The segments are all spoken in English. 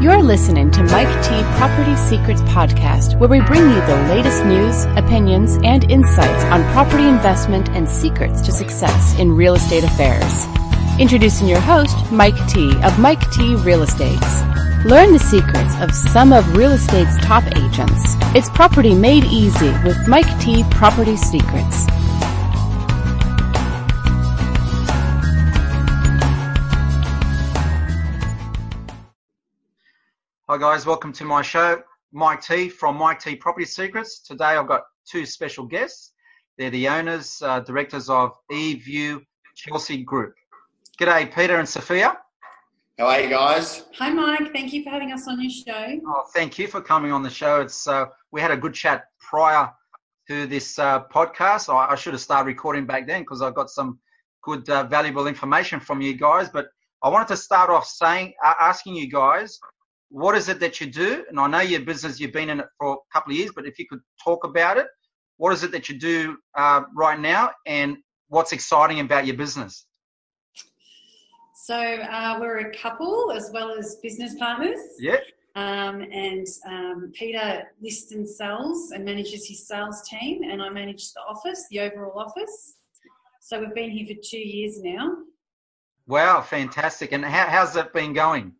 You're listening to Mike T Property Secrets Podcast, where we bring you the latest news, opinions, and insights on property investment and secrets to success in real estate affairs. Introducing your host, Mike T of Mike T Real Estates. Learn the secrets of some of real estate's top agents. It's property made easy with Mike T Property Secrets. Hi guys, welcome to my show. Mike T from Mike T Property Secrets. Today I've got two special guests. They're the owners, uh, directors of eView Chelsea Group. G'day, Peter and Sophia. How are you guys? Hi, Mike. Thank you for having us on your show. Oh, thank you for coming on the show. It's uh, we had a good chat prior to this uh, podcast. I, I, should have started recording back then because I got some good, uh, valuable information from you guys. But I wanted to start off saying, asking you guys what is it that you do? And I know your business, you've been in it for a couple of years, but if you could talk about it, what is it that you do uh, right now and what's exciting about your business? So uh, we're a couple as well as business partners. Yeah. Um, and um, Peter lists and sells and manages his sales team, and I manage the office, the overall office. So we've been here for two years now. Wow, fantastic! And how, how's that been going?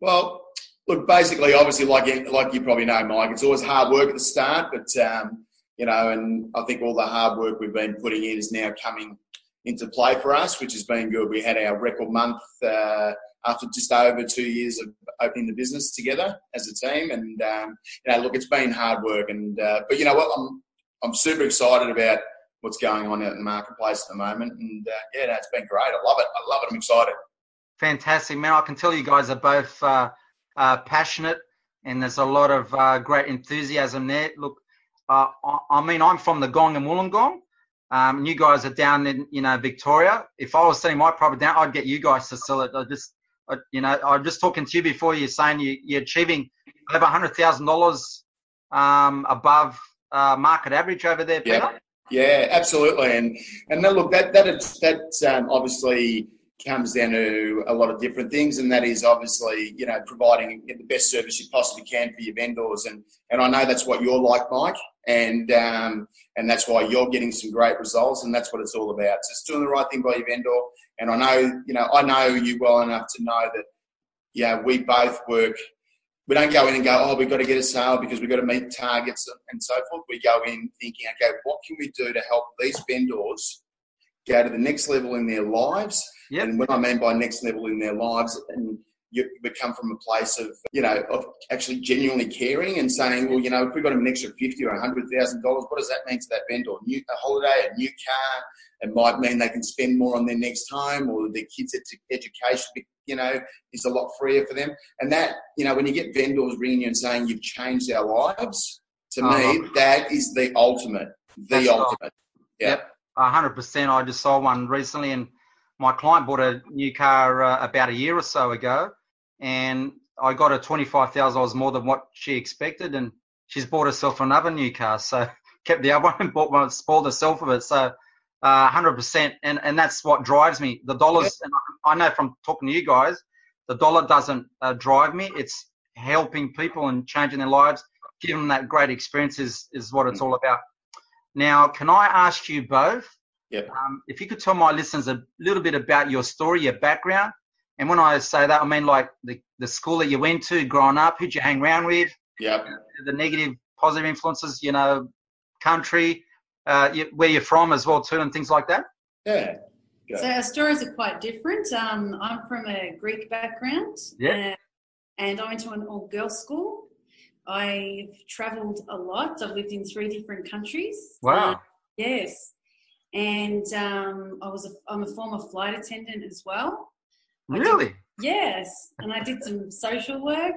Well, look, basically, obviously, like like you probably know, Mike, it's always hard work at the start, but um, you know, and I think all the hard work we've been putting in is now coming into play for us, which has been good. We had our record month uh, after just over two years of opening the business together as a team, and um, you know, look, it's been hard work, and uh, but you know what, I'm I'm super excited about what's going on out in the marketplace at the moment, and uh, yeah, it's been great. I love it. I love it. I'm excited. Fantastic, man. I can tell you guys are both uh, uh, passionate and there's a lot of uh, great enthusiasm there. Look, uh, I, I, mean, I'm from the Gong and Wollongong. Um, and you guys are down in, you know, Victoria. If I was selling my property down, I'd get you guys to sell it. I just, I, you know, I'm just talking to you before you're saying you, you're achieving over $100,000 um, above uh, market average over there, Peter. Yeah, yeah absolutely. And, and then look, that, that, that um, obviously, comes down to a lot of different things, and that is obviously you know providing the best service you possibly can for your vendors, and and I know that's what you're like, Mike, and um, and that's why you're getting some great results, and that's what it's all about. So it's doing the right thing by your vendor, and I know you know I know you well enough to know that yeah we both work. We don't go in and go, oh, we've got to get a sale because we've got to meet targets and so forth. We go in thinking, okay, what can we do to help these vendors go to the next level in their lives Yep. And what I mean by next level in their lives, and you become from a place of, you know, of actually genuinely caring and saying, well, you know, if we've got an extra fifty or a hundred thousand dollars, what does that mean to that vendor? New, a holiday, a new car. It might mean they can spend more on their next home or their kids' education. You know, is a lot freer for them. And that, you know, when you get vendors ringing you and saying you've changed our lives, to me, uh-huh. that is the ultimate. The That's ultimate. Yep. hundred percent. I just saw one recently and my client bought a new car uh, about a year or so ago, and I got her twenty five thousand dollars more than what she expected, and she's bought herself another new car. So kept the other one and bought one, spoiled herself of it. So uh, hundred uh, percent, and and that's what drives me. The dollars, and I know from talking to you guys, the dollar doesn't uh, drive me. It's helping people and changing their lives, giving them that great experience is is what it's all about. Now, can I ask you both? Yep. Um, if you could tell my listeners a little bit about your story, your background, and when I say that, I mean like the, the school that you went to, growing up, who'd you hang around with, yep. the negative, positive influences, you know, country, uh, where you're from as well too, and things like that. Yeah. Go. So our stories are quite different. Um, I'm from a Greek background. Yeah. and I went to an all-girls school. I've travelled a lot. I've lived in three different countries. Wow. Uh, yes and um, I was a, I'm a former flight attendant as well. Really? Did, yes, and I did some social work.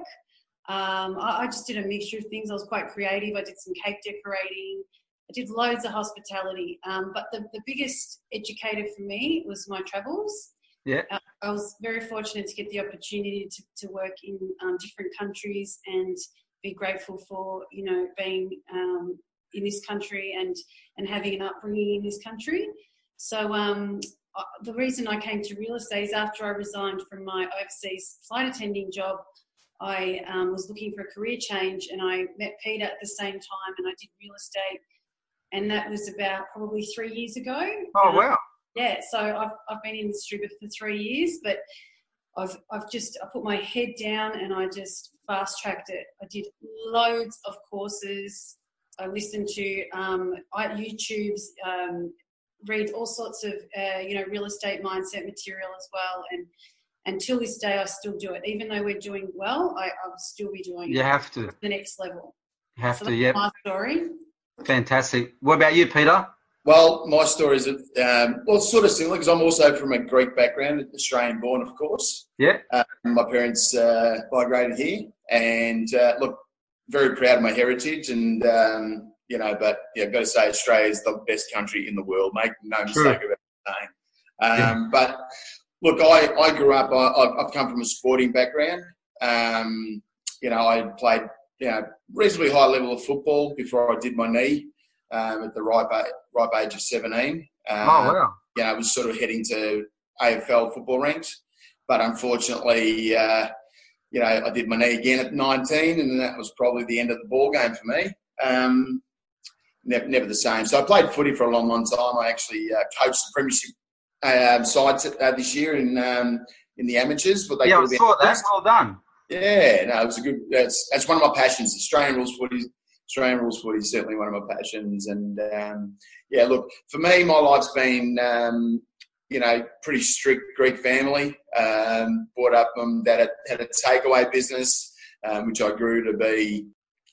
Um, I, I, just did a mixture of things. I was quite creative. I did some cake decorating. I did loads of hospitality. Um, but the, the biggest educator for me was my travels. Yeah. Uh, I was very fortunate to get the opportunity to, to work in um, different countries and be grateful for, you know, being um, in this country and and having an upbringing in this country. So um, uh, the reason I came to real estate is after I resigned from my overseas flight attending job, I um, was looking for a career change and I met Peter at the same time and I did real estate. And that was about probably three years ago. Oh, Um, wow. yeah, so I've, I've been in the industry for three years, but I've, I've just, I put my head down and I just fast tracked it. I did loads of courses. I listen to um, I- YouTube's, um, read all sorts of, uh, you know, real estate mindset material as well. And until this day, I still do it. Even though we're doing well, I, I will still be doing it. You it have to. the next level. You have so to, Yeah. my story. Fantastic. What about you, Peter? Well, my story is um, well, it's sort of similar because I'm also from a Greek background, Australian born, of course. Yeah. Uh, my parents uh, migrated here, and uh, look, very proud of my heritage, and um, you know, but yeah, I've got to say, Australia is the best country in the world. Make no True. mistake about saying. Um, But look, I, I grew up. I, I've I've come from a sporting background. Um, you know, I played you know reasonably high level of football before I did my knee um, at the ripe, ripe age of 17. Um, Oh, wow. You know, I was sort of heading to AFL football ranks, but unfortunately, uh, you know, I did my knee again at 19, and that was probably the end of the ball game for me. Um, never, never the same. So I played footy for a long, long time. I actually uh, coached the premiership um, sides uh, this year in um, in the amateurs. But they Yeah, I saw that. Well done. Yeah, no, it was a good. That's that's one of my passions. Australian rules footy. Australian rules footy is certainly one of my passions. And um, yeah, look, for me, my life's been um, you know pretty strict Greek family. Um, brought up um, that had, had a takeaway business, um, which I grew to be.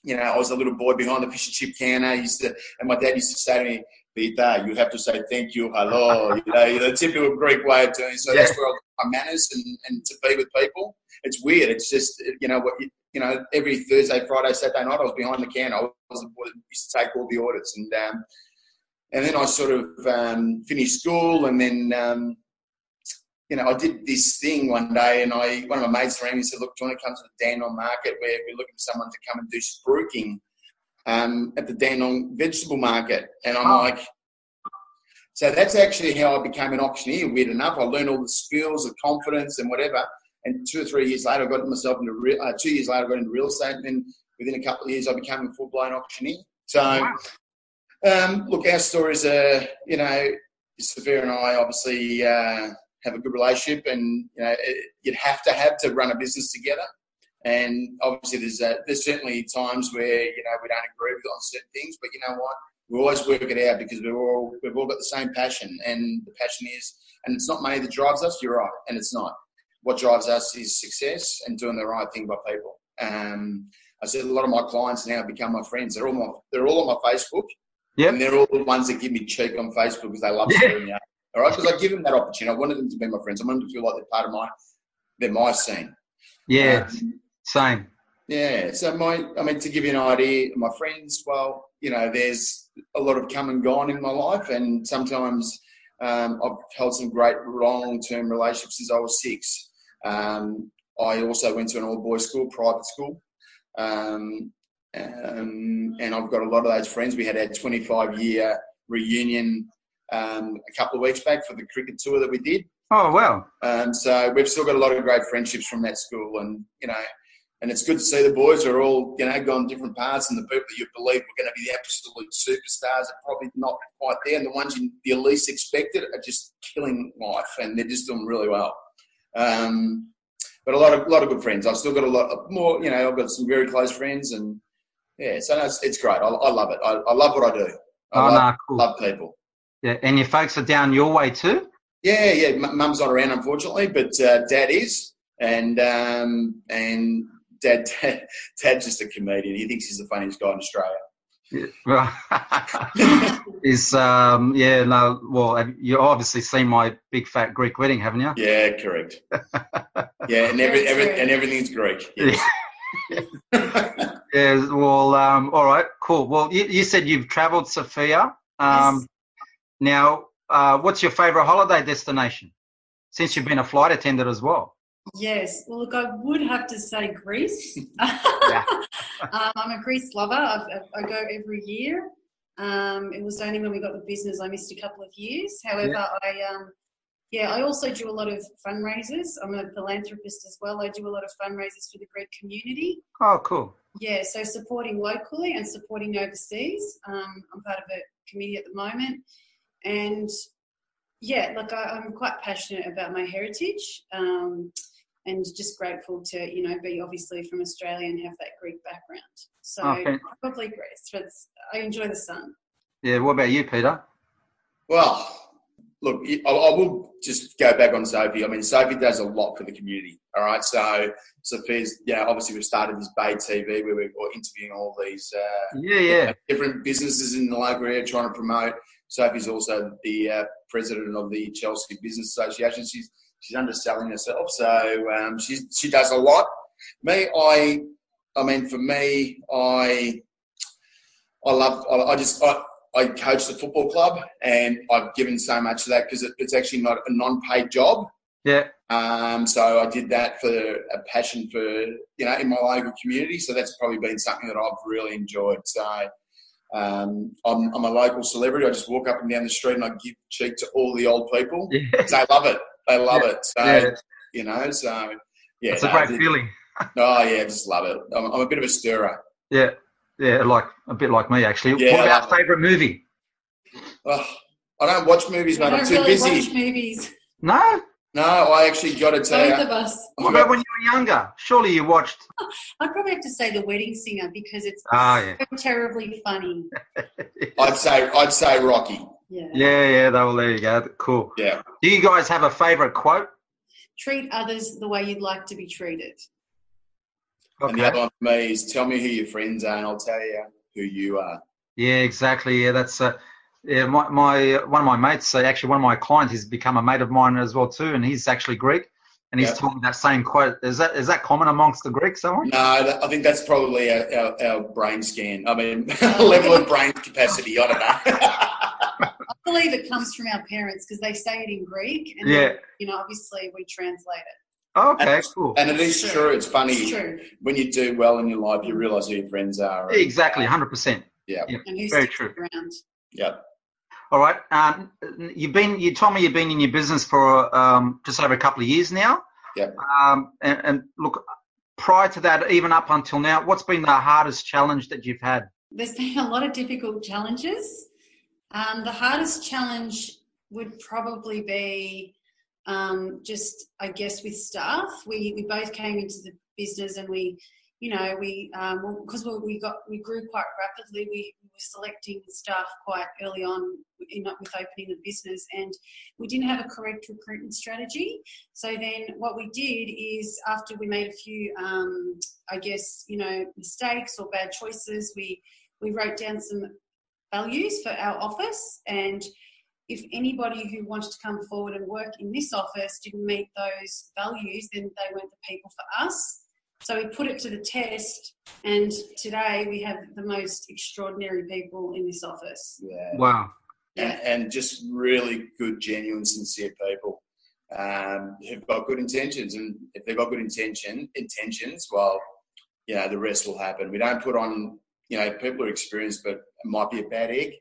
You know, I was a little boy behind the fish and chip counter. I used to, and my dad used to say to me, "Peter, you have to say thank you, hello." You know, the typical Greek way of doing. So that's where I got my manners and, and to be with people it's weird. It's just you know what you, you know. Every Thursday, Friday, Saturday night, I was behind the counter. I was the boy that used to take all the orders, and um, and then I sort of um, finished school, and then um, you know I did this thing one day, and I one of my mates rang me and said, "Look, do you want to come to the Dandenong market where we're looking for someone to come and do spruiking um, at the Dandenong vegetable market?" And I'm Oh. like. So that's actually how I became an auctioneer. Weird enough, I learned all the skills, the confidence, and whatever. And two or three years later, I got myself into real. Uh, two years later, I got into real estate, and then within a couple of years, I became a full blown auctioneer. So, um, look, our stories are, you know, Sophia and I obviously uh, have a good relationship, and you know, it, you'd have to have to run a business together. And obviously, there's uh, there's certainly times where you know we don't agree with on certain things, but you know what? We always work it out because we're all we've all got the same passion, and the passion is, and it's not money that drives us. You're right, and it's not what drives us is success and doing the right thing by people. Um, I said a lot of my clients now become my friends. They're all my, they're all on my Facebook, Yep. and they're all the ones that give me cheek on Facebook because they love Yeah. seeing me. All right, because I give them that opportunity. I wanted them to be my friends. I wanted them to feel like they're part of my they're my scene. Yeah, Um, same. yeah. So my, I mean, to give you an idea, my friends. Well, you know, there's a lot of come and gone in my life, and sometimes um, I've held some great long-term relationships since I was six. Um, I also went to an all-boys school, private school, um, um, and I've got a lot of those friends. We had our 25-year reunion um, a couple of weeks back for the cricket tour that we did. Oh, wow. Um, so we've still got a lot of great friendships from that school, and you know, and it's good to see the boys are all you know gone different paths, and the people that you believe were going to be the absolute superstars are probably not quite there, and the ones you, least expected are just killing life, and they're just doing really well. Um, but a lot of lot of good friends. I've still got a lot of more. You know, I've got some very close friends, and yeah, so no, it's, it's great. I, I love it. I, I love what I do. I Oh, love, no, cool. love people. Yeah, and your folks are down your way too? Yeah, yeah. M- Mum's not around, unfortunately, but uh, Dad is, and um, and Dad, Dad, Dad's just a comedian. He thinks he's the funniest guy in Australia. Yeah. Well, is um yeah no well you obviously seen my big fat Greek wedding haven't you? Yeah, correct. Yeah, and every, every and everything's Greek. Yes. Yeah. Well, um, all right, cool. Well, you, you said you've travelled, Sophia. Um, Yes. Now, uh, what's your favourite holiday destination? Since you've been a flight attendant as well. Yes. Well, look, I would have to say Greece. Um, I'm a Greece lover. I've, I go every year. Um, it was only when we got the business I missed a couple of years. However, I um, Yeah, I also do a lot of fundraisers. I'm a philanthropist as well. I do a lot of fundraisers for the Greek community. Oh, cool. Yeah, so supporting locally and supporting overseas. Um, I'm part of a committee at the moment. And yeah, look, I, am quite passionate about my heritage um, and just grateful to, you know, be obviously from Australia and have that Greek background. So okay. probably Greece. I enjoy the sun. Yeah, what about you, Peter? Well, look, I, will just go back on Sophie. I mean, Sophie does a lot for the community. All right, so Sophie's, yeah, obviously we've started this Bay TV where we're interviewing all these, uh, yeah, yeah, different businesses in the local area trying to promote. Sophie's also the uh, president of the Chelsea Business Association. She's she's underselling herself, so um, she she does a lot. Me, I, I mean, for me, I, I love, I, I just. I, I coach the football club, and I've given so much to that because it, it's actually not a non-paid job. Yeah. Um, so I did that for a passion for you know in my local community. So that's probably been something that I've really enjoyed. So um, I'm, I'm, a local celebrity. I just walk up and down the street and I give cheek to all the old people. Yeah. They love it. They love yeah. it. So yeah. you know, so yeah, it's a great feeling. oh yeah, I just love it. I'm, I'm a bit of a stirrer. Yeah. Yeah, like a bit like me actually. Yeah, what about favourite movie? Oh, I don't watch movies, man. I'm too really busy. Watch movies. No. No, I actually got to tell Both you. of us. What about when you were younger? Surely you watched. I'd probably have to say The Wedding Singer because it's oh, yeah. so terribly funny. I'd say I'd say Rocky. Yeah. Yeah, yeah. Well, there you go. Cool. Yeah. Do you guys have a favourite quote? Treat others the way you'd like to be treated. Okay. And the other one for me is tell me who your friends are, and I'll tell you who you are. Yeah, exactly. Yeah, that's uh, yeah. My, my one of my mates, uh, actually one of my clients, has become a mate of mine as well too, and he's actually Greek. And he's yep. told me that same quote. Is that is that common amongst the Greeks? Someone? No, I think that's probably our, our, our brain scan. I mean, level of brain capacity. I don't know. I believe it comes from our parents because they say it in Greek, and yeah. Then, you know, obviously we translate it. Oh, okay, and, cool. And it is true. true. It's funny it's true. when you do well in your life, you realise who your friends are. Exactly, hundred percent. Yeah, very true. Around. Yeah. All right. Um, you've been. You told me you've been in your business for um, just over a couple of years now. Yeah. Um, and, and look, prior to that, even up until now, what's been the hardest challenge that you've had? There's been a lot of difficult challenges. Um, the hardest challenge would probably be um, just I guess with staff. We we both came into the business and we, you know, we because um, we got we grew quite rapidly. We, we were selecting staff quite early on in, with opening the business, and we didn't have a correct recruitment strategy. So then what we did is after we made a few, um, I guess, you know, mistakes or bad choices, we we wrote down some values for our office and if anybody who wanted to come forward and work in this office didn't meet those values, then they weren't the people for us. So we put it to the test, and today we have the most extraordinary people in this office. Yeah. Wow. And, and just really good, genuine, sincere people um, who've got good intentions. And if they've got good intention, intentions, well, you know, the rest will happen. We don't put on, you know, people are experienced, but it might be a bad egg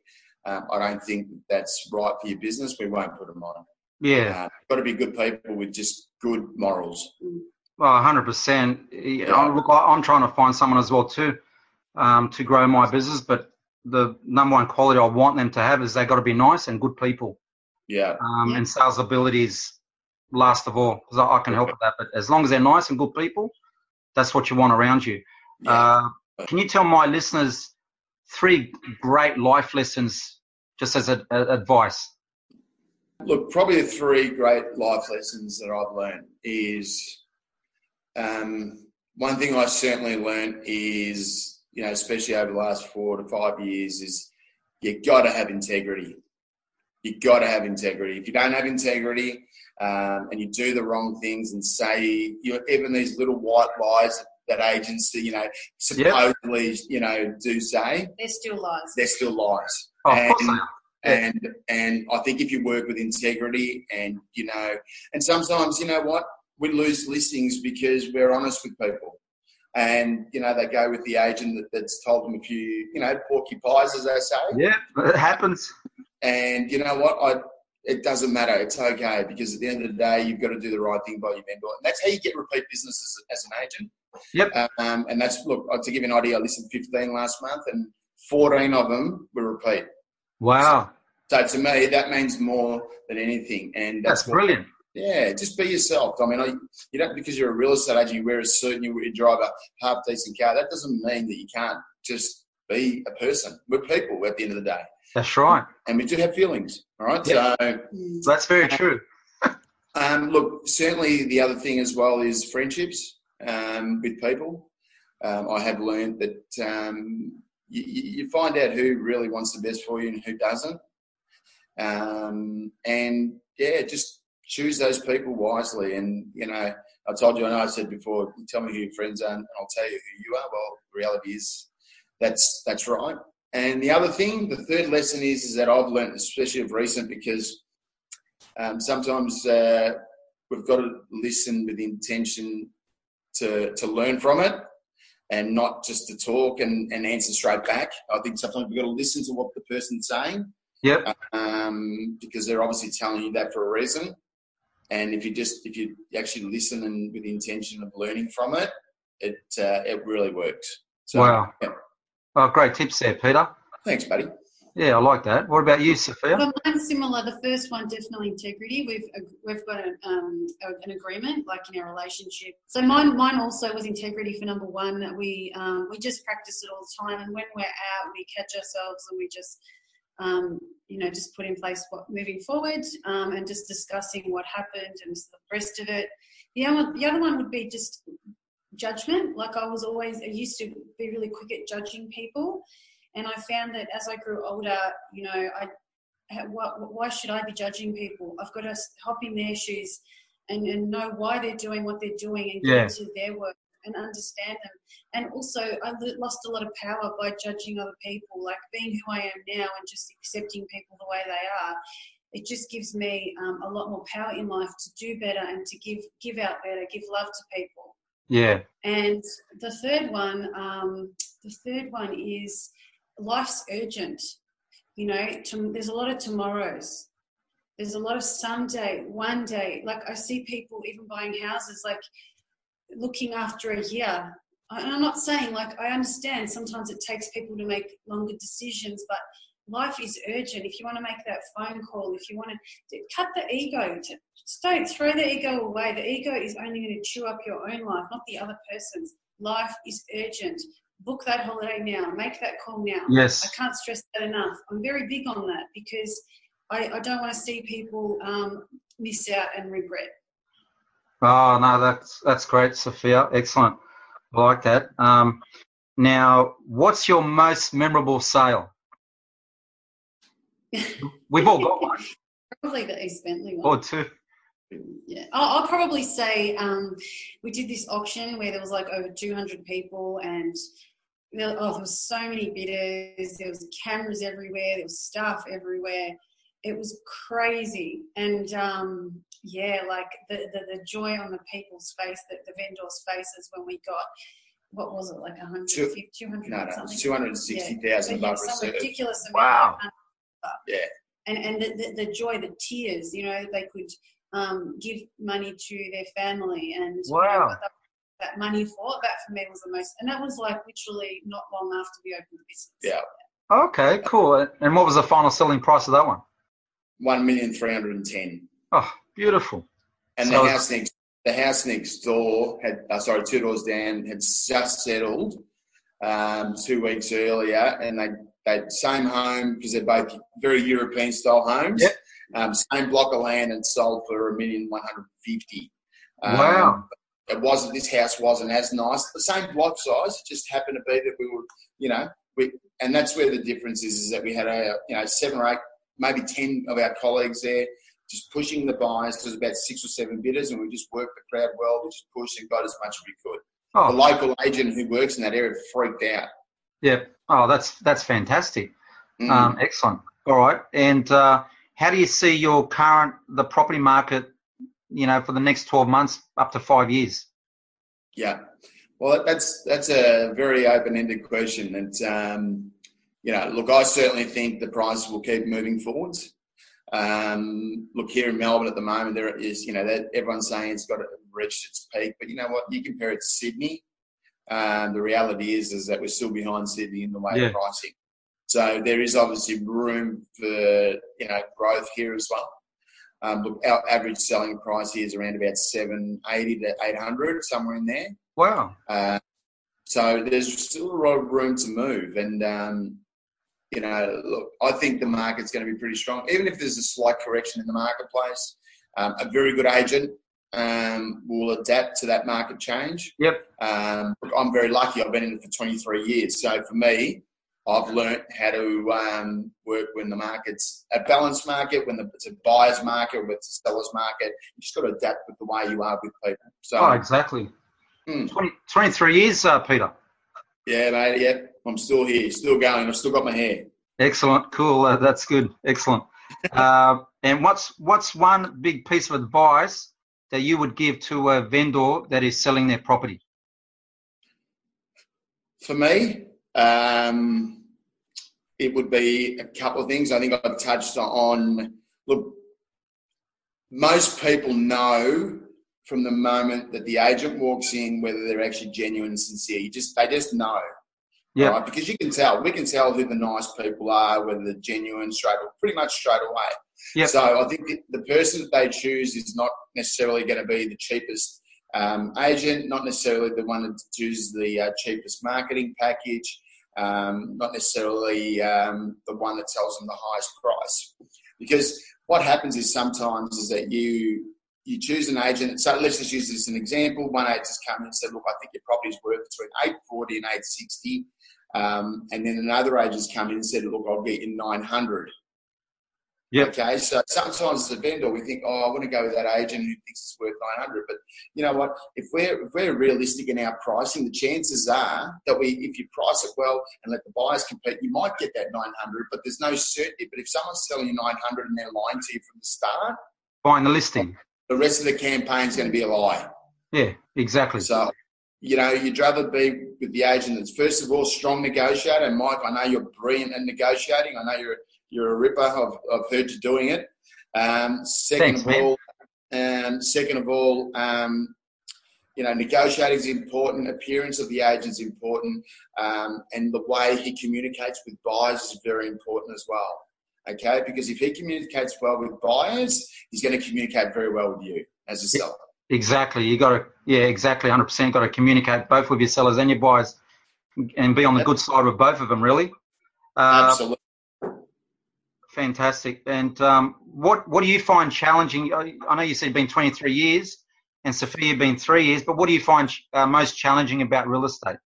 um, I don't think that's right for your business. We won't put them on. Yeah, uh, got to be good people with just good morals. Well, hundred percent. Look, I'm trying to find someone as well too um, to grow my business, but the number one quality I want them to have is they got to be nice and good people. Yeah. Um, yeah. And sales abilities last of all, because I, I, can help with that. But as long as they're nice and good people, that's what you want around you. Yeah. Uh, can you tell my listeners three great life lessons just as a, a, advice? Look, probably the three great life lessons that I've learned is um, one thing I certainly learned is, you know, especially over the last four to five years, is you got to have integrity. You got to have integrity. If you don't have integrity um, and you do the wrong things and say, you know, even these little white lies that agents, you know, supposedly, yep. you know, do say. They're still lies. They're still lies. Oh, and, and and I think if you work with integrity and you know, and sometimes you know what, we lose listings because we're honest with people. And you know they go with the agent that, that's told them a few, you know, porky pies, as they say. Yeah, it happens. And you know what, I it doesn't matter. It's okay because at the end of the day, you've got to do the right thing by your vendor, and that's how you get repeat business as, as an agent. Yep. Um, and that's look to give you an idea. I listed 15 last month, and 14 of them were repeat. Wow. So, so to me, that means more than anything, and that's, that's brilliant. Yeah, just be yourself. I mean, I, you don't because you're a real estate agent, you wear a suit and you, you drive a half decent car. That doesn't mean that you can't just be a person. We're people at the end of the day. That's right. And we do have feelings. All right. Yeah. So that's very true. um, look, certainly the other thing as well is friendships um, with people. Um, I have learned that um, you, you, find out who really wants the best for you and who doesn't. Um, and yeah, just choose those people wisely. And, you know, I told you, I know I said before, tell me who your friends are and I'll tell you who you are. Well, the reality is that's, that's right. And the other thing, the third lesson is, is that I've learned, especially of recent, because um, sometimes uh, we've got to listen with intention to, to learn from it and not just to talk and, and answer straight back. I think sometimes we've got to listen to what the person's saying. Yep. Um, because they're obviously telling you that for a reason. And if you just if you actually listen and with the intention of learning from it, it uh, it really works. So, wow. Yeah. Oh, great tips there, Peter. Thanks, buddy. Yeah, I like that. What about you, Sophia? Well, mine's similar. The first one, definitely integrity. We've we've got a, um, an agreement, like in our relationship. So mine, mine also was integrity for number one. That we um, we just practice it all the time, and when we're out, we catch ourselves and we just um, you know, just put in place what moving forward um, and just discussing what happened and the rest of it. The other, the other one would be just judgment. Like I was always, I used to be really quick at judging people. And I found that as I grew older, you know, I, why should I be judging people? I've got to hop in their shoes and, and know why they're doing what they're doing and get yeah. into their work and understand them. And also, I lost a lot of power by judging other people, like being who I am now and just accepting people the way they are. It just gives me um, a lot more power in life to do better and to give give out better, give love to people. Yeah. And the third one, um, the third one is life's urgent. You know, to, there's a lot of tomorrows. There's a lot of someday, one day. Like I see people even buying houses. Like looking after a year. And I'm not saying like I understand sometimes it takes people to make longer decisions, but life is urgent. If you want to make that phone call, if you want to cut the ego, just don't throw the ego away. The ego is only going to chew up your own life, not the other person's. Life is urgent. Book that holiday now. Make that call now. Yes. I can't stress that enough. I'm very big on that because I, I don't want to see people um, miss out and regret. Oh no, that's that's great, Sophia. Excellent. I like that. Um, now, what's your most memorable sale? We've all got one. Probably the East Bentleigh one. Or two. Yeah, I'll, I'll probably say um, we did this auction where there was like over 200 people and there, oh, there was so many bidders. There was cameras everywhere. There was staff everywhere it was crazy and um, yeah like the, the, the joy on the people's face that the vendors faces when we got what was it like 150 200 no, no, something? 260,000 yeah. above some ridiculous amount wow. yeah. And and the, the, the, joy the tears you know they could um, give money to their family and wow. you know, that money for that for me was the most and that was like literally not long after we opened the business. Yeah. Okay cool. And what was the final selling price of that one? One million three hundred and ten. Oh, beautiful! And so the house next, the house next door had, uh, sorry, two doors down, had just settled um, two weeks earlier, and they they same home because they're both very European style homes. Yep. Um, same block of land and sold for a million one hundred fifty. Um, wow. It wasn't. This house wasn't as nice. The same block size. It just happened to be that we were, you know, we, and that's where the difference is. Is that we had a, you know, seven or eight maybe 10 of our colleagues there, just pushing the buyers. There's about six or seven bidders, and we just worked the crowd well. We just pushed and got as much as we could. Oh. The local agent who works in that area freaked out. Yeah. Oh, that's that's fantastic. Mm. Um, excellent. All right. And uh, how do you see your current the property market? You know, for the next 12 months, up to five years. Yeah. Well, that's that's a very open-ended question. And um, you know, look, I certainly think the price will keep moving forwards. Um, look here in Melbourne at the moment, there is you know that everyone's saying it's got reached its peak, but you know what? You compare it to Sydney. Um, the reality is is that we're still behind Sydney in the way Yeah. of pricing. So there is obviously room for you know growth here as well. Um, look, our average selling price here is around about seven eighty to eight hundred, somewhere in there. Wow. Uh, so there's still a lot of room to move, and um, you know, look, I think the market's going to be pretty strong, even if there's a slight correction in the marketplace. Um, a very good agent um, will adapt to that market change. Yep. Um, look, I'm very lucky. I've been in it for 23 years, so for me, I've learnt how to um, work when the market's a balanced market, when the, it's a buyer's market, when it's a seller's market. You just got to adapt with the way you are with people. So, Oh, exactly. Hmm. 20, 23 years, uh, Peter. Yeah, mate, yeah, I'm still here, still going. I've still got my hair. Excellent. Cool. Uh, that's good. Excellent. uh, and what's what's one big piece of advice that you would give to a vendor that is selling their property? For me, um, it would be a couple of things. I think I've touched on. Look, most people know from the moment that the agent walks in whether they're actually genuine and sincere. You just they just know, Yeah. right? Because you can tell. We can tell who the nice people are, whether they're genuine straight, or pretty much straight away. Yep. So I think the- the person that they choose is not necessarily going to be the cheapest um, agent, not necessarily the one that chooses the uh, cheapest marketing package, um, not necessarily um, the one that tells them the highest price. Because what happens is sometimes is that you you choose an agent. So let's just use this as an example. One agent has come in and said, "Look, I think your property's worth between eight forty and eight sixty. Um, and then another agent's come in and said, "Look, I'll get you nine hundred. Yep. Okay, so sometimes as a vendor, we think, oh, I want to go with that agent who thinks it's worth 900. But you know what? If we're if we're realistic in our pricing, the chances are that we, if you price it well and let the buyers compete, you might get that 900. But there's no certainty. But if someone's selling you 900 and they're lying to you from the start, Buying the listing. The rest of the campaign's going to be a lie. Yeah, exactly. So, you know, you'd rather be with the agent that's first of all strong negotiator. And Mike, I know you're brilliant at negotiating. I know you're you're a ripper. I've, I've heard you doing it. Um, second Thanks, of all, um, second of all, um, you know, negotiating is important. Appearance of the agent is important, um, and the way he communicates with buyers is very important as well. Okay, because if he communicates well with buyers, he's going to communicate very well with you as a seller. Exactly. You got to, yeah, exactly. 100% got to communicate both with your sellers and your buyers and be on the Yep. good side with both of them, really. Uh, Absolutely. Fantastic. And um, what what do you find challenging? I know you said you've been 23 years, and Sophia been three years. But what do you find uh, most challenging about real estate?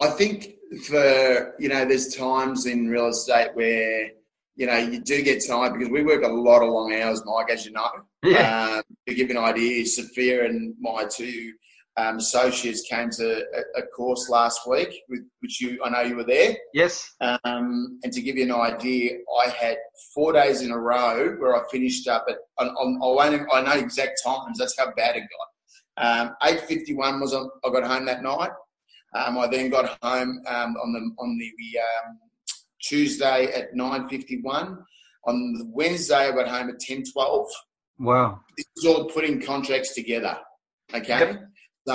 I think for you know, there's times in real estate where you know you do get tired because we work a lot of long hours, Mike, as you know. Yeah. Um, to give you an idea, Sophia and my two um, associates came to a, a course last week, with, which you I know you were there. Yes. Um, and to give you an idea, I had four days in a row where I finished up at on, on, I, won't, I know exact times. That's how bad it got. Um, Eight fifty one was on, I got home that night. Um, I then got home um, on the on the um, Tuesday at nine fifty one. On the Wednesday, I got home at ten twelve. Wow. This is all putting contracts together. Okay. Yep. So,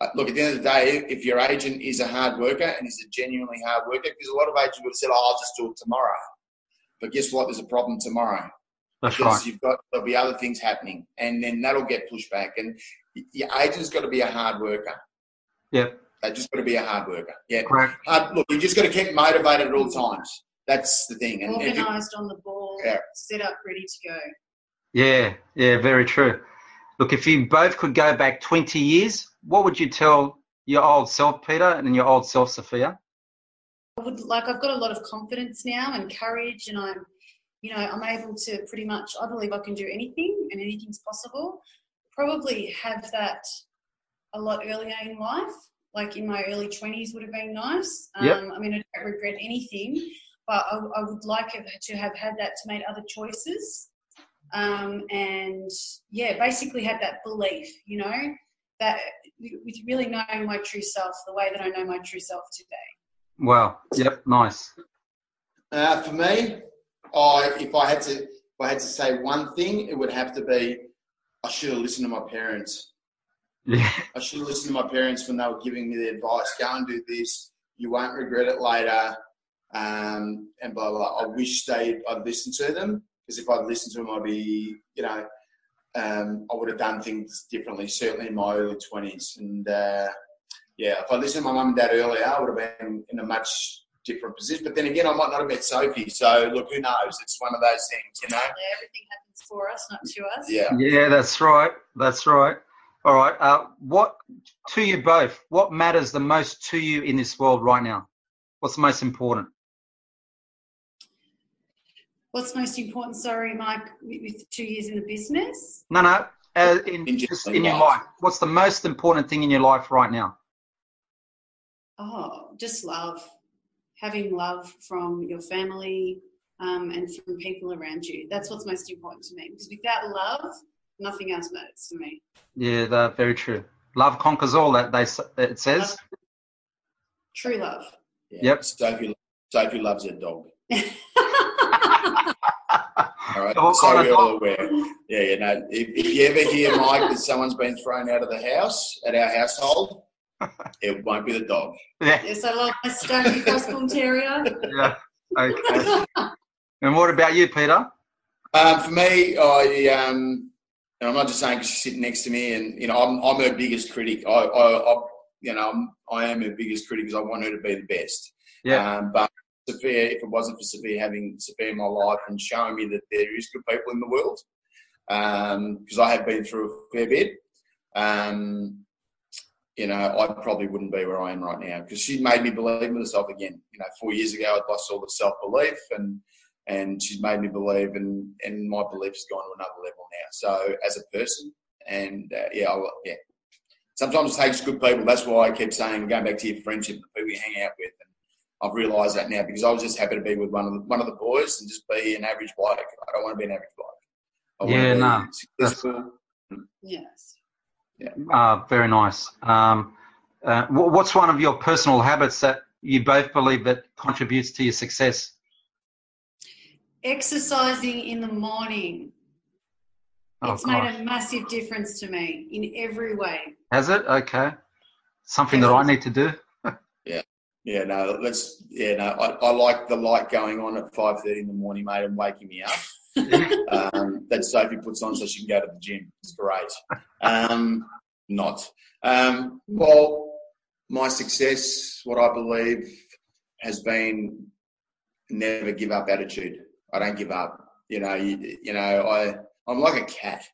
uh, look, at the end of the day, if your agent is a hard worker and is a genuinely hard worker, because a lot of agents would have said, oh, I'll just do it tomorrow. But guess what? There's a problem tomorrow That's because right. you've got there'll be other things happening, and then that'll get pushed back. And your agent's got to be a hard worker. Yep. They just got to be a hard worker. Yeah. Correct. Hard, look, you just got to keep motivated at all times. That's the thing. And if you- Organised on the ball, Yeah. set up, ready to go. Yeah. Yeah. Very true. Look, if you both could go back 20 years, what would you tell your old self, Peter, and your old self, Sophia? I would like I've got a lot of confidence now and courage, and I'm, you know, I'm able to pretty much. I believe I can do anything, and anything's possible. Probably have that a lot earlier in life, like in my early twenties would have been nice. Um, Yep. I mean, I don't regret anything, but I, I would like to have had that to make other choices, um, and yeah, basically had that belief, you know, that with really knowing my true self, the way that I know my true self today. Wow. Yep. Nice. Uh, for me, I if I had to if I had to say one thing, it would have to be I should have listened to my parents. Yeah. I should have listened to my parents when they were giving me the advice. Go and do this. You won't regret it later. Um, and blah, blah blah. I wish they I'd listened to them because if I'd listened to them, I'd be you know um, I would have done things differently. Certainly in my early twenties. And uh, yeah, if I listened to my mum and dad earlier, I would have been in a much different position. But then again, I might not have met Sophie. So look, who knows? It's one of those things, you know. Yeah, everything happens for us, not to us. Yeah. Yeah, that's right. That's right. All right. Uh, what to you both? What matters the most to you in this world right now? What's the most important? What's most important? Sorry, Mike, with with two years in the business. No, no. Uh, in In just general in your life. life, what's the most important thing in your life right now? Oh, just love. Having love from your family um, and from people around you. That's what's most important to me. Because without love, nothing else matters to me. Yeah, that's very true. Love conquers all. That they s- it says. True love. yeah. Yep. Sophie, Sophie loves her dog. All right. What so we're all aware. Yeah, yeah. No, if, if you ever hear Mike that someone's been thrown out of the house at our household, it won't be the dog. Yeah. yes, I love my Stony Cross Bull Terrier. Yeah. Okay. and what about you, Peter? Um, for me, I um, and I'm not just saying because she's sitting next to me, and you know, I'm, I'm her biggest critic. I, I, I you know, I'm, I am her biggest critic because I want her to be the best. Yeah. Um, but Sophia, if it wasn't for Sophia having Sophia in my life and showing me that there is good people in the world, because I have been through a fair bit, um, you know, I probably wouldn't be where I am right now because she made me believe in myself again. You know, four years ago I'd lost all the self belief and and she's made me believe and and my belief has gone to another level now. So as a person, and uh, yeah, I, yeah. Sometimes it takes good people. That's why I keep saying, going back to your friendship, the people you hang out with. And I've realised that now because I was just happy to be with one of the, one of the boys and just be an average bloke. I don't want to be an average bloke. I Yeah, no, successful. Yes. Ah, very nice. Um, uh, what's one of your personal habits that you both believe that contributes to your success? Exercising in the morning. Oh, it's made a massive difference to me in every way. Has it? Okay. Something that I need to do. Yeah. Yeah, no, let's. Yeah, no, I, I like the light going on at five thirty in the morning, mate, and waking me up. um, that Sophie puts on so she can go to the gym. It's great. Um, not. Um, well, my success, what I believe, has been never give up attitude. I don't give up. You know, you, you know, I I'm like a cat.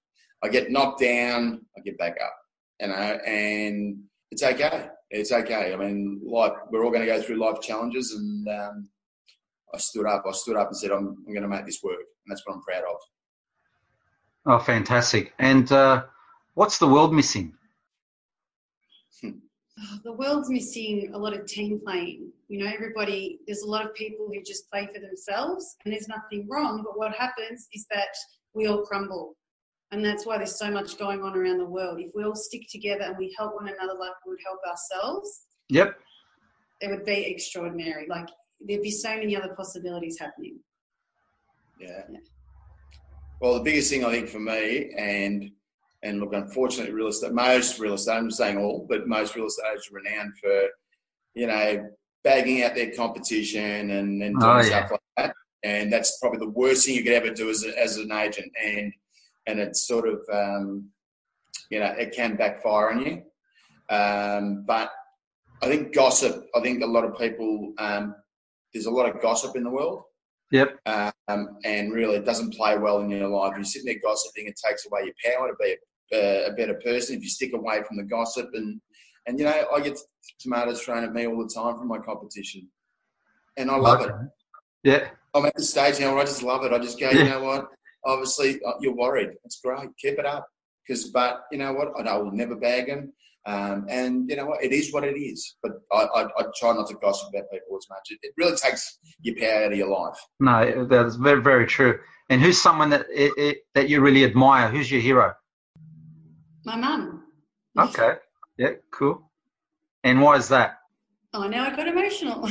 I get knocked down, I get back up. You know, and it's okay. It's okay. I mean, life. We're all going to go through life challenges, and um, I stood up. I stood up and said, "I'm, I'm going to make this work," and that's what I'm proud of. Oh, fantastic. And uh, what's the world missing? The world's missing a lot of team playing. You know, everybody, there's a lot of people who just play for themselves, and there's nothing wrong. But what happens is that we all crumble. And that's why there's so much going on around the world. If we all stick together and we help one another like we would help ourselves, Yep. it would be extraordinary. Like, there'd be so many other possibilities happening. Yeah. Yeah. Well, the biggest thing I think for me, and and look, unfortunately, real estate, most real estate, I'm saying all, but most real estate agents are renowned for, you know, bagging out their competition and, and doing Oh, yeah. stuff like that. And that's probably the worst thing you could ever do as, a, as an agent. And and it's sort of, um, you know, it can backfire on you. Um, but I think gossip, I think a lot of people, um, there's a lot of gossip in the world Yep. um, and really it doesn't play well in your life. You're sitting there gossiping, it takes away your power to be a, a better person if you stick away from the gossip. And, and you know, I get tomatoes thrown at me all the time from my competition. And I love it. Yeah. I'm at the stage now where I just love it. I just go, you know what? Obviously, uh, you're worried. It's great. Keep it up. Because, but you know what? I, will never bag them. Um, and you know what? It is what it is. But I, I, I try not to gossip about people as much. It, it really takes your power out of your life. No, that's very, very true. And who's someone that it, it, that you really admire? Who's your hero? My mum. Okay. Yeah. Cool. And why is that? Oh, now I got emotional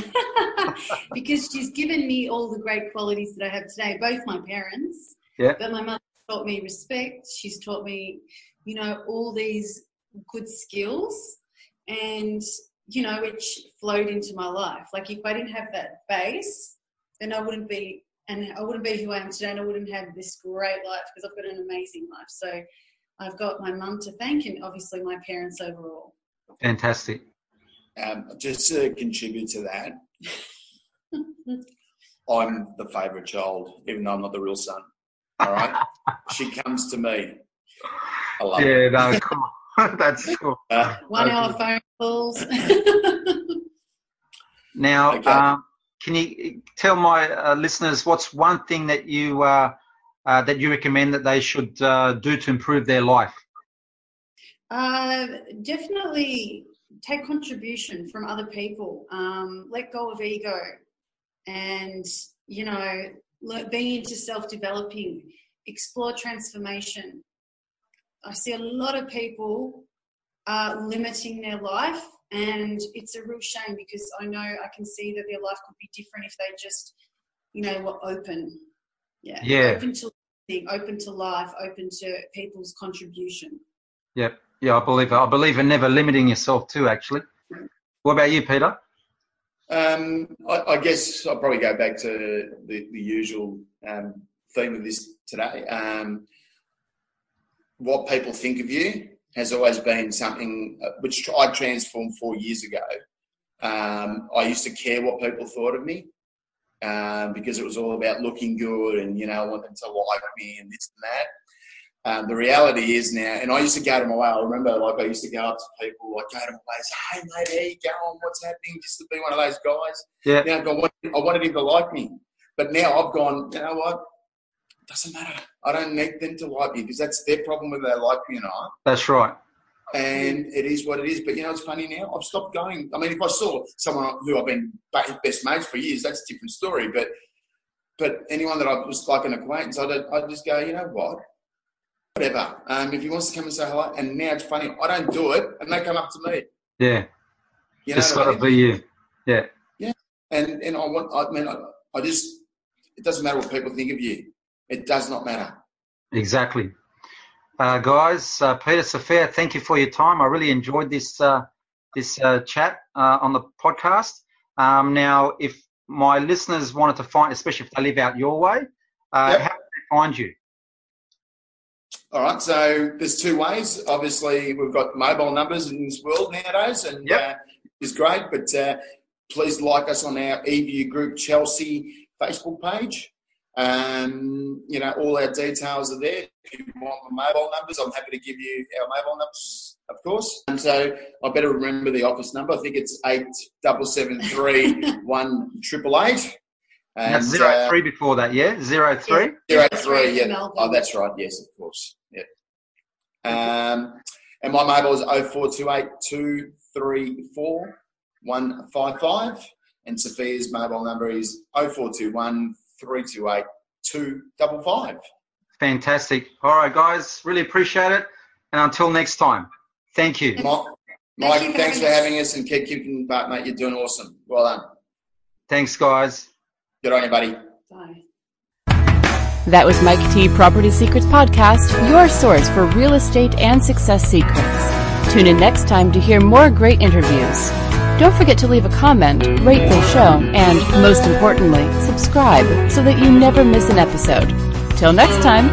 because she's given me all the great qualities that I have today. Both my parents, Yeah. but my mother taught me respect. She's taught me, you know, all these good skills, and you know, which flowed into my life. Like if I didn't have that base, then I wouldn't be, and I wouldn't be who I am today, and I wouldn't have this great life because I've got an amazing life. So I've got my mum to thank, and obviously my parents overall. Fantastic. Um, just to contribute to that, I'm the favourite child, even though I'm not the real son. All right, she comes to me. I love it. Yeah, no, cool. That's cool. Uh, One Okay. hour phone calls. Now, Okay. um, can you tell my uh, listeners what's one thing that you uh, uh, that you recommend that they should uh, do to improve their life? Uh, definitely take contribution from other people. Um, let go of ego, and you know, being into self-developing, explore transformation. I see a lot of people uh, limiting their life, and it's a real shame because I know I can see that their life could be different if they just, you know, were open. Yeah. Yeah. Open to listening, open to life, open to people's contribution. Yep. Yeah, I believe I believe in never limiting yourself too. Actually, what about you, Peter? Um, I, I guess I'll probably go back to the, the usual um, theme of this today. Um, what people think of you has always been something uh, which I transformed four years ago. Um, I used to care what people thought of me um, because it was all about looking good and, you know, I want them to like me and this and that. Um, the reality is now, and I used to go to my way. I remember, like, I used to go up to people, like, go to my place, hey, mate, how you going? What's happening? Just to be one of those guys. Yeah. Know, I wanted, I wanted him to like me. But now I've gone, you know what? Doesn't matter. I don't need them to like me because that's their problem whether they like me or not. That's right. And it is what it is. But you know, it's funny now. I've stopped going. I mean, if I saw someone who I've been best mates for years, that's a different story. But but anyone that I was like an acquaintance, I'd, I'd just go, you know what? Whatever. Um, if he wants to come and say hello, and now it's funny, I don't do it, and they come up to me. Yeah. You know Just what I got to mean? be you. Yeah, yeah. and and I want. I mean, I, I just. It doesn't matter what people think of you. It does not matter. Exactly. Uh, guys, uh, Peter Sophia, thank you for your time. I really enjoyed this uh, this uh, chat uh, on the podcast. Um, now, if my listeners wanted to find, especially if they live out your way, uh, Yep. how can they find you? All right. So there's two ways. Obviously, we've got mobile numbers in this world nowadays, and Yep. uh, it's great. But uh, please like us on our eView Group Chelsea Facebook page. Um, you know, all our details are there. If you want my mobile numbers, I'm happy to give you our mobile numbers, of course. And so I better remember the office number. I think it's eight double seven three one triple eight. Now, zero three before that, yeah? Zero three? Zero Zero three, three yeah. Oh, that's right. Yes, of course. Yep. Um, and my mobile is 0428 234 155. And Sophia's mobile number is 0421 328 255. Fantastic. All right, guys, really appreciate it. And until next time, thank you. Mike, Thank Mike you for thanks for having having us and keep keeping back, mate. You're doing awesome. Well done. Thanks, guys. Good on you, buddy. Bye. That was Mike T Property Secrets Podcast, your source for real estate and success secrets. Tune in next time to hear more great interviews. Don't forget to leave a comment, rate the show, and most importantly, subscribe so that you never miss an episode. Till next time,